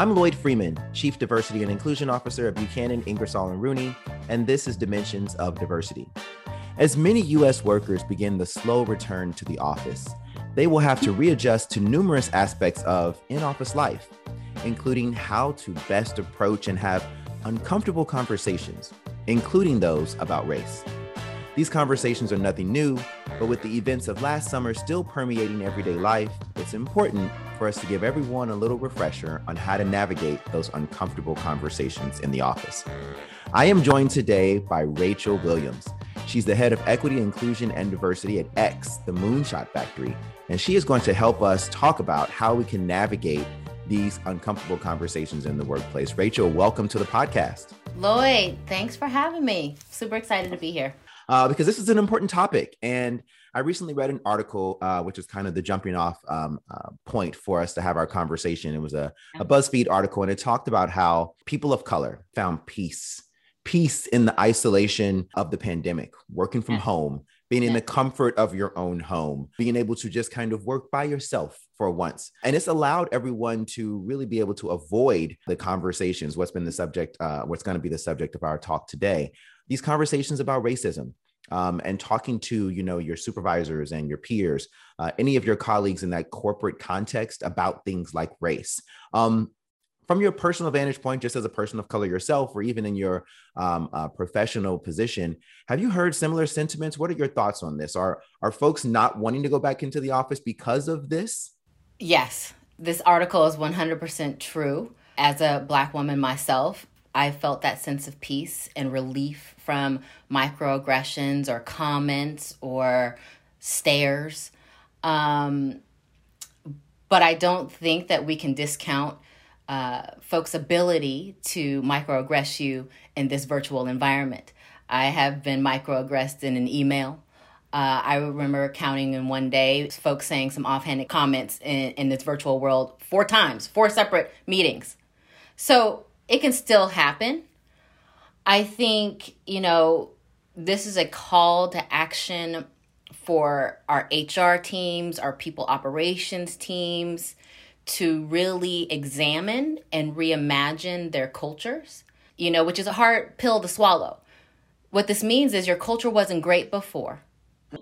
I'm Lloyd Freeman, Chief Diversity and Inclusion Officer at Buchanan, Ingersoll and Rooney, and this is Dimensions of Diversity. As many U.S. workers begin the slow return to the office, they will have to readjust to numerous aspects of in office life, including how to best approach and have uncomfortable conversations, including those about race. These conversations are nothing new, but with the events of last summer still permeating everyday life, it's important for us to give everyone a little refresher on how to navigate those uncomfortable conversations in the office. I am joined today by Rachel Williams. She's the head of equity, inclusion, and diversity at X, the Moonshot Factory, and she is going to help us talk about how we can navigate these uncomfortable conversations in the workplace. Rachel, welcome to the podcast. Lloyd, thanks for having me. Super excited to be here uh, because this is an important topic. And I recently read an article, uh, which is kind of the jumping off um, uh, point for us to have our conversation. It was a, a BuzzFeed article, and it talked about how people of color found peace, peace in the isolation of the pandemic, working from home, being in the comfort of your own home, being able to just kind of work by yourself for once. And it's allowed everyone to really be able to avoid the conversations, what's been the subject, uh, what's going to be the subject of our talk today, these conversations about racism um, and talking to you know your supervisors and your peers uh, any of your colleagues in that corporate context about things like race. Um, from your personal vantage point just as a person of color yourself or even in your um, uh, professional position have you heard similar sentiments? What are your thoughts on this? Are are folks not wanting to go back into the office because of this? Yes this article is 100% true. As a black woman myself I felt that sense of peace and relief from microaggressions or comments or stares. Um, but I don't think that we can discount uh, folks' ability to microaggress you in this virtual environment. I have been microaggressed in an email. Uh, I remember counting in one day folks saying some offhanded comments in, in this virtual world four times, four separate meetings. So it can still happen. I think, you know, this is a call to action for our HR teams, our people operations teams to really examine and reimagine their cultures, you know, which is a hard pill to swallow. What this means is your culture wasn't great before.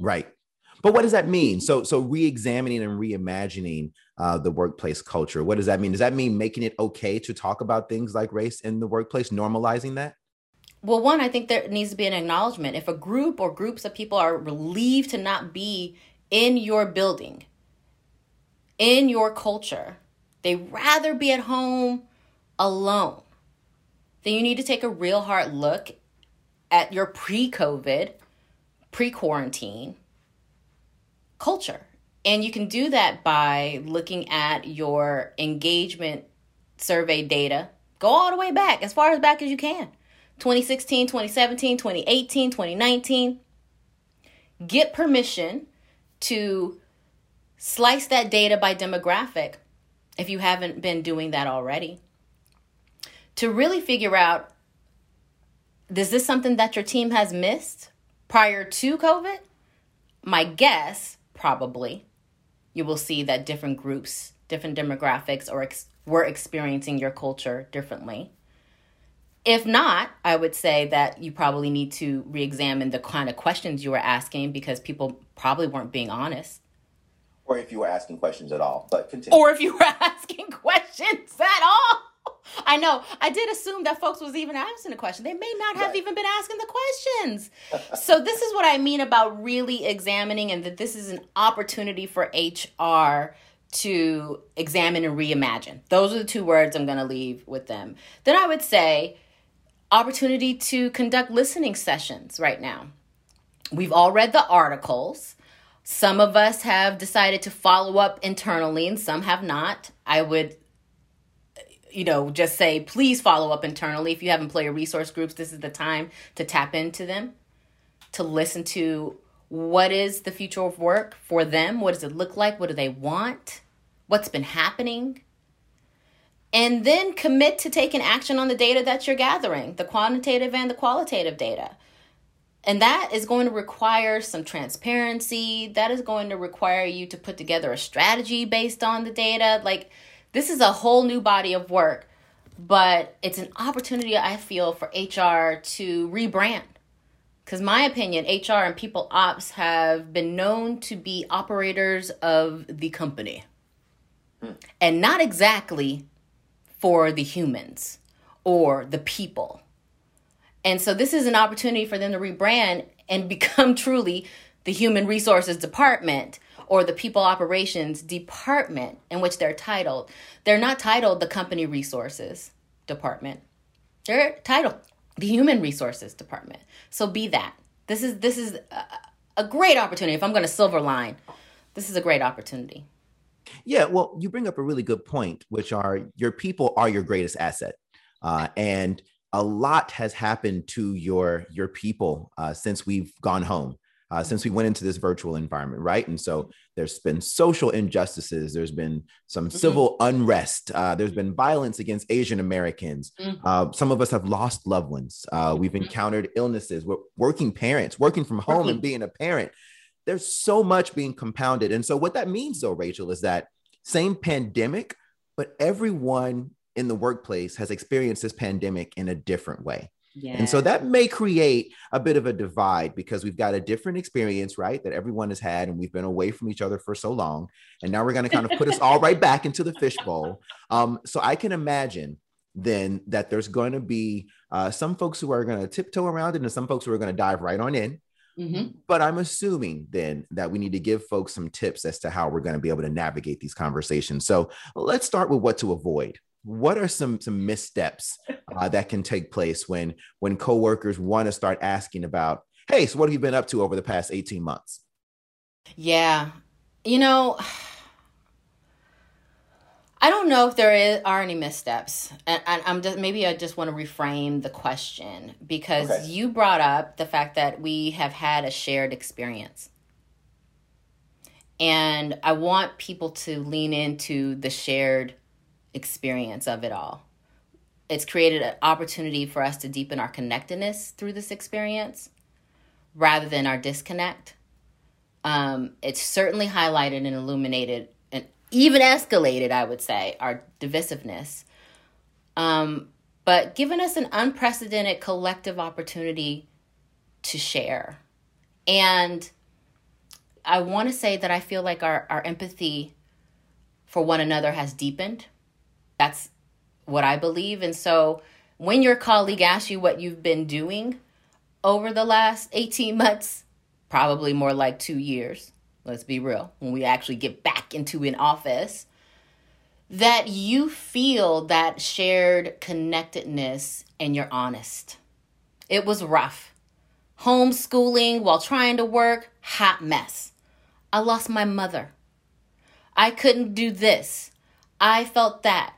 Right. But what does that mean? So, so re-examining and reimagining uh, the workplace culture. What does that mean? Does that mean making it okay to talk about things like race in the workplace, normalizing that? Well, one, I think there needs to be an acknowledgement. If a group or groups of people are relieved to not be in your building, in your culture, they rather be at home alone, then you need to take a real hard look at your pre COVID, pre quarantine culture. And you can do that by looking at your engagement survey data. Go all the way back, as far as back as you can 2016, 2017, 2018, 2019. Get permission to slice that data by demographic if you haven't been doing that already. To really figure out is this something that your team has missed prior to COVID? My guess probably, you will see that different groups, different demographics, or ex- were experiencing your culture differently. If not, I would say that you probably need to re examine the kind of questions you were asking because people probably weren't being honest. Or if you were asking questions at all, but continue. Or if you were asking questions at all. I know. I did assume that folks was even asking the question. They may not have right. even been asking the questions. so this is what I mean about really examining and that this is an opportunity for HR to examine and reimagine. Those are the two words I'm going to leave with them. Then I would say opportunity to conduct listening sessions right now. We've all read the articles. Some of us have decided to follow up internally and some have not. I would you know, just say, please follow up internally. If you have employer resource groups, this is the time to tap into them, to listen to what is the future of work for them? What does it look like? What do they want? What's been happening? And then commit to taking action on the data that you're gathering, the quantitative and the qualitative data. And that is going to require some transparency. That is going to require you to put together a strategy based on the data. Like, this is a whole new body of work, but it's an opportunity I feel for HR to rebrand. Because my opinion, HR and people ops have been known to be operators of the company, hmm. and not exactly for the humans or the people. And so this is an opportunity for them to rebrand and become truly the human resources department or the people operations department in which they're titled. They're not titled the company resources department. They're titled the human resources department. So be that. This is this is a, a great opportunity. If I'm going to silver line, this is a great opportunity. Yeah, well, you bring up a really good point, which are your people are your greatest asset, uh, and a lot has happened to your your people uh, since we've gone home uh, since we went into this virtual environment, right? And so there's been social injustices, there's been some mm-hmm. civil unrest, uh, there's been violence against Asian Americans. Mm-hmm. Uh, some of us have lost loved ones. Uh, we've mm-hmm. encountered illnesses. We're working parents, working from home working. and being a parent. There's so much being compounded. And so what that means, though, Rachel, is that same pandemic, but everyone in the workplace has experienced this pandemic in a different way. And so that may create a bit of a divide because we've got a different experience, right? That everyone has had, and we've been away from each other for so long. And now we're going to kind of put us all right back into the fishbowl. Um, so I can imagine then that there's going to be uh, some folks who are going to tiptoe around it and some folks who are going to dive right on in. Mm-hmm. But I'm assuming then that we need to give folks some tips as to how we're going to be able to navigate these conversations. So let's start with what to avoid what are some some missteps uh, that can take place when when coworkers want to start asking about hey so what have you been up to over the past 18 months? Yeah. You know i don't know if there is, are any missteps. And, and i'm just maybe i just want to reframe the question because okay. you brought up the fact that we have had a shared experience. And i want people to lean into the shared experience of it all. It's created an opportunity for us to deepen our connectedness through this experience rather than our disconnect. Um, it's certainly highlighted and illuminated and even escalated, I would say, our divisiveness. Um, but given us an unprecedented collective opportunity to share. And I want to say that I feel like our, our empathy for one another has deepened that's what I believe. And so when your colleague asks you what you've been doing over the last 18 months, probably more like two years, let's be real, when we actually get back into an office, that you feel that shared connectedness and you're honest. It was rough. Homeschooling while trying to work, hot mess. I lost my mother. I couldn't do this. I felt that.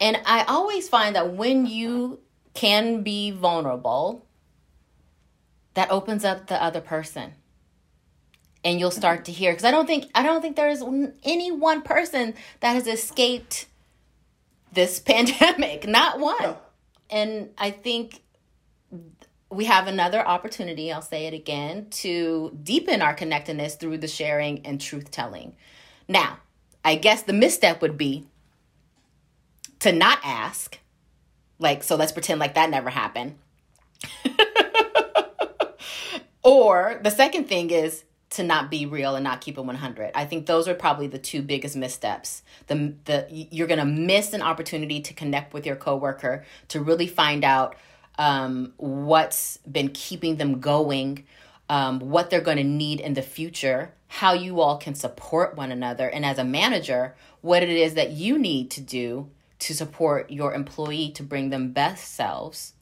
And I always find that when you can be vulnerable, that opens up the other person. And you'll start to hear because I don't think I don't think there's any one person that has escaped this pandemic, not one. No. And I think we have another opportunity, I'll say it again, to deepen our connectedness through the sharing and truth telling. Now, I guess the misstep would be to not ask. Like, so let's pretend like that never happened. or the second thing is to not be real and not keep it 100. I think those are probably the two biggest missteps. The the you're going to miss an opportunity to connect with your coworker to really find out um, what's been keeping them going, um, what they're going to need in the future, how you all can support one another, and as a manager, what it is that you need to do to support your employee to bring them best selves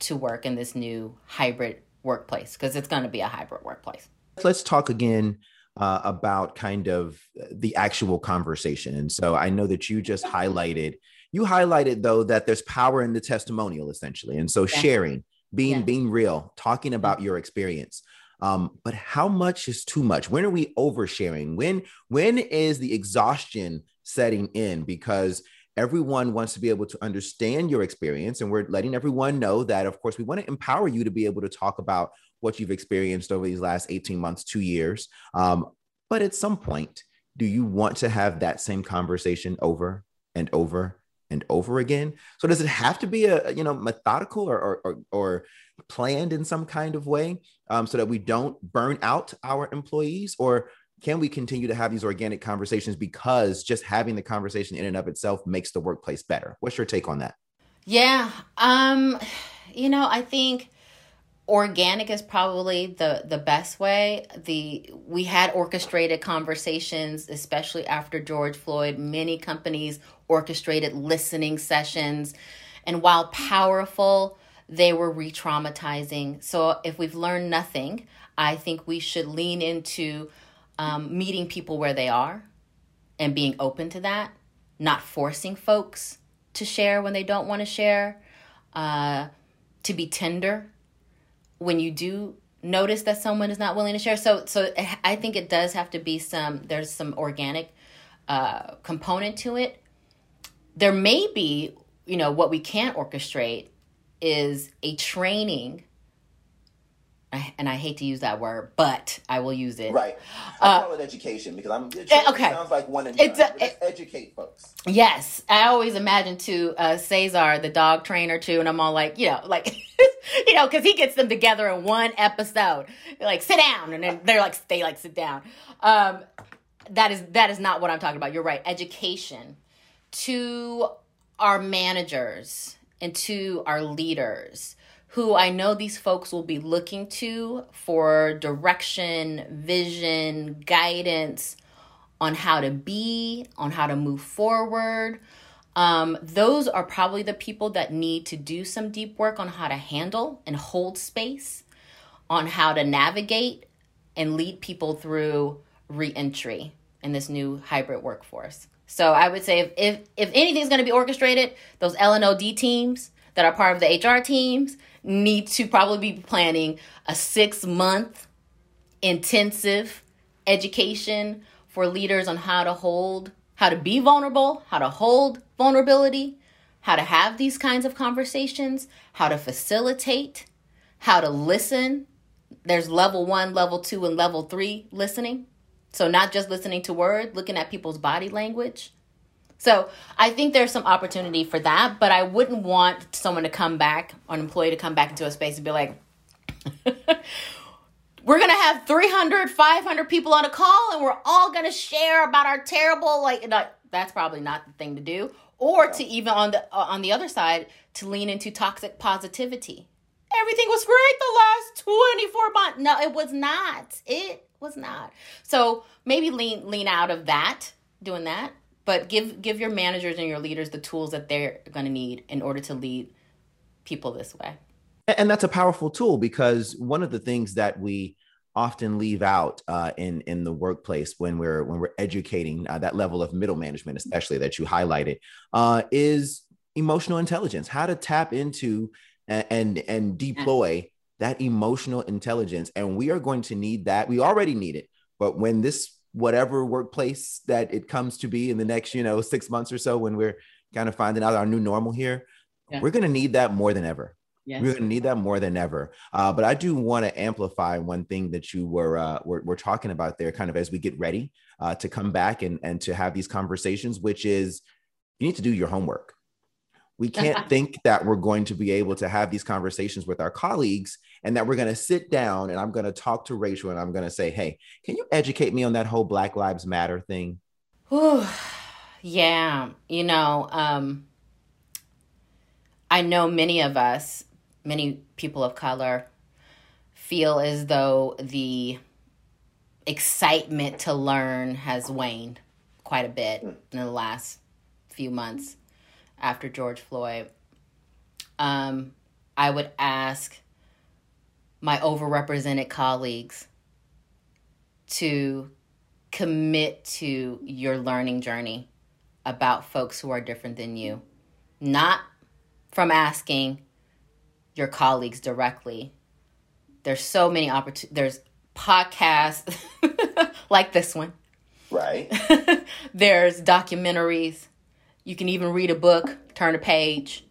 to work in this new hybrid workplace because it's going to be a hybrid workplace. Let's talk again uh, about kind of the actual conversation. And so I know that you just highlighted, you highlighted though that there's power in the testimonial essentially. And so yeah. sharing, being yeah. being real, talking about your experience. Um, but how much is too much? When are we oversharing? When when is the exhaustion setting in? Because everyone wants to be able to understand your experience and we're letting everyone know that of course we want to empower you to be able to talk about what you've experienced over these last 18 months two years um, but at some point do you want to have that same conversation over and over and over again? So does it have to be a you know methodical or or, or planned in some kind of way um, so that we don't burn out our employees or can we continue to have these organic conversations because just having the conversation in and of itself makes the workplace better? What's your take on that? Yeah um you know i think organic is probably the the best way. The we had orchestrated conversations especially after george floyd. Many companies orchestrated listening sessions. And while powerful they were re-traumatizing. So if we've learned nothing i think we should lean into um, meeting people where they are and being open to that not forcing folks to share when they don't want to share uh, to be tender when you do notice that someone is not willing to share. So so i think it does have to be some there's some organic uh, component to it. There may be you know what we can't orchestrate is a training and I hate to use that word, but I will use it. Right. I uh, call it education because I'm. Eh, okay. Sounds like one and done. It's a, it, educate folks. Yes, I always imagine to uh, Cesar, the dog trainer, too, and I'm all like, you know, like, you know, because he gets them together in one episode, like sit down, and then they're like, they like sit down. Um, that is that is not what I'm talking about. You're right. Education to our managers and to our leaders who I know these folks will be looking to for direction, vision, guidance on how to be, on how to move forward. Um, those are probably the people that need to do some deep work on how to handle and hold space, on how to navigate and lead people through reentry in this new hybrid workforce. So I would say if if, if anything's going to be orchestrated, those L and OD teams that are part of the HR teams need to probably be planning a six month intensive education for leaders on how to hold, how to be vulnerable, how to hold vulnerability, how to have these kinds of conversations, how to facilitate, how to listen. There's level one, level two, and level three listening. So, not just listening to words, looking at people's body language so I think there's some opportunity for that, but I wouldn't want someone to come back, or an employee to come back into a space and be like, we're going to have 300, 500 people on a call and we're all going to share about our terrible, like, that's probably not the thing to do. Or to even on the uh, on the other side to lean into toxic positivity. Everything was great the last 24 months. No, it was not. It was not. So maybe lean lean out of that, doing that but give give your managers and your leaders the tools that they're going to need in order to lead people this way. And that's a powerful tool because one of the things that we often leave out uh, in in the workplace when we're when we're educating uh, that level of middle management especially that you highlighted uh, is emotional intelligence how to tap into and and, and deploy that emotional intelligence. And we are going to need that. We already need it but when this whatever workplace that it comes to be in the next, you know, six months or so when we're kind of finding out our new normal here, yeah. we're going to need that more than ever. Yes. We're going to need that more than ever. Uh, but I do want to amplify one thing that you were, uh, were, were talking about there, kind of as we get ready uh, to come back and, and to have these conversations, which is you need to do your homework. We can't think that we're going to be able to have these conversations with our colleagues and that we're going to sit down and I'm going to talk to Rachel and I'm going to say, hey, can you educate me on that whole Black Lives Matter thing? Yeah. You know, um, I know many of us, many people of color, feel as though the excitement to learn has waned quite a bit in the last few months after George Floyd. Um, I would ask my overrepresented colleagues to commit to your learning journey about folks who are different than you, not from asking your colleagues directly. There's so many opportunities. There's podcasts like this one. Right. There's documentaries. You can even read a book, turn a page.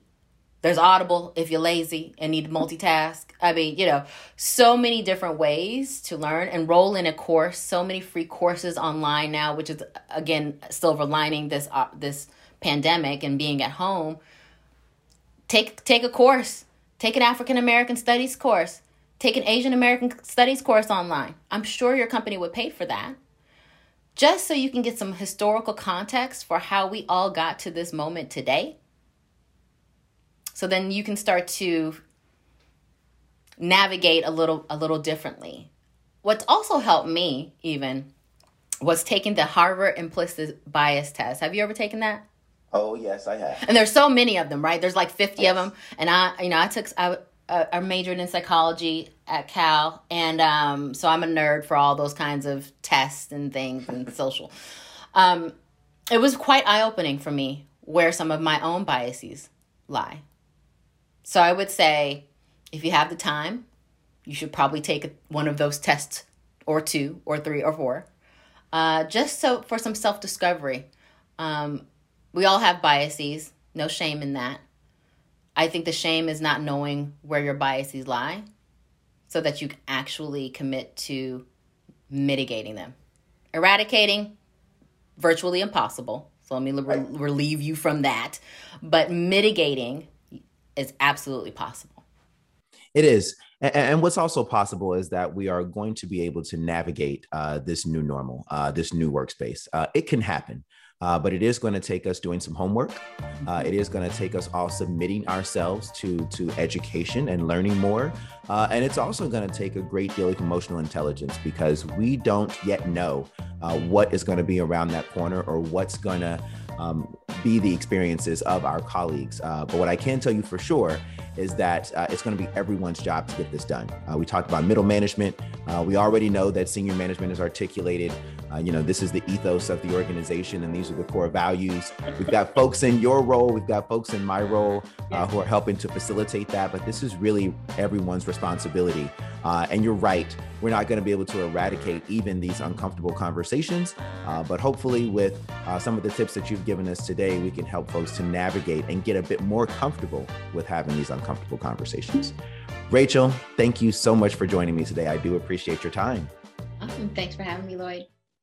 There's Audible if you're lazy and need to multitask. I mean, you know, so many different ways to learn. Enroll in a course. So many free courses online now, which is again silver lining this uh, this pandemic and being at home. Take take a course. Take an African American Studies course. Take an Asian American Studies course online. I'm sure your company would pay for that. Just so you can get some historical context for how we all got to this moment today so then you can start to navigate a little a little differently. What's also helped me even was taking the Harvard implicit bias test. Have you ever taken that? Oh yes, I have. And there's so many of them, right? There's like 50 yes. of them, and I, you know, I took I, I majored in psychology at Cal, and um, so I'm a nerd for all those kinds of tests and things and social. Um, it was quite eye opening for me where some of my own biases lie. So I would say if you have the time, you should probably take one of those tests or two or three or four, uh, just so for some self discovery. Um, we all have biases, no shame in that. I think the shame is not knowing where your biases lie so that you actually commit to mitigating them. Eradicating, virtually impossible. So let me re- relieve you from that. But mitigating, is absolutely possible. It is. And, what's also possible is that we are going to be able to navigate uh, this new normal, uh, this new workspace. Uh, it can happen. Uh, but it is going to take us doing some homework. Uh, it is going to take us all submitting ourselves to to education and learning more. Uh, and it's also going to take a great deal of emotional intelligence because we don't yet know what is going to be around that corner or what's going to um, be the experiences of our colleagues. Uh, but what I can tell you for sure is that uh, it's going to be everyone's job to get this done. Uh, we talked about middle management. Uh, we already know that senior management is articulated. Uh, you know, this is the ethos of the organization, and these are the core values. We've got folks in your role, we've got folks in my role uh, who are helping to facilitate that. But this is really everyone's responsibility. Uh, and you're right, we're not going to be able to eradicate even these uncomfortable conversations. but hopefully, with some of the tips that you've given us today, we can help folks to navigate and get a bit more comfortable with having these uncomfortable conversations. Rachel, thank you so much for joining me today. I do appreciate your time. Awesome. Thanks for having me, Lloyd.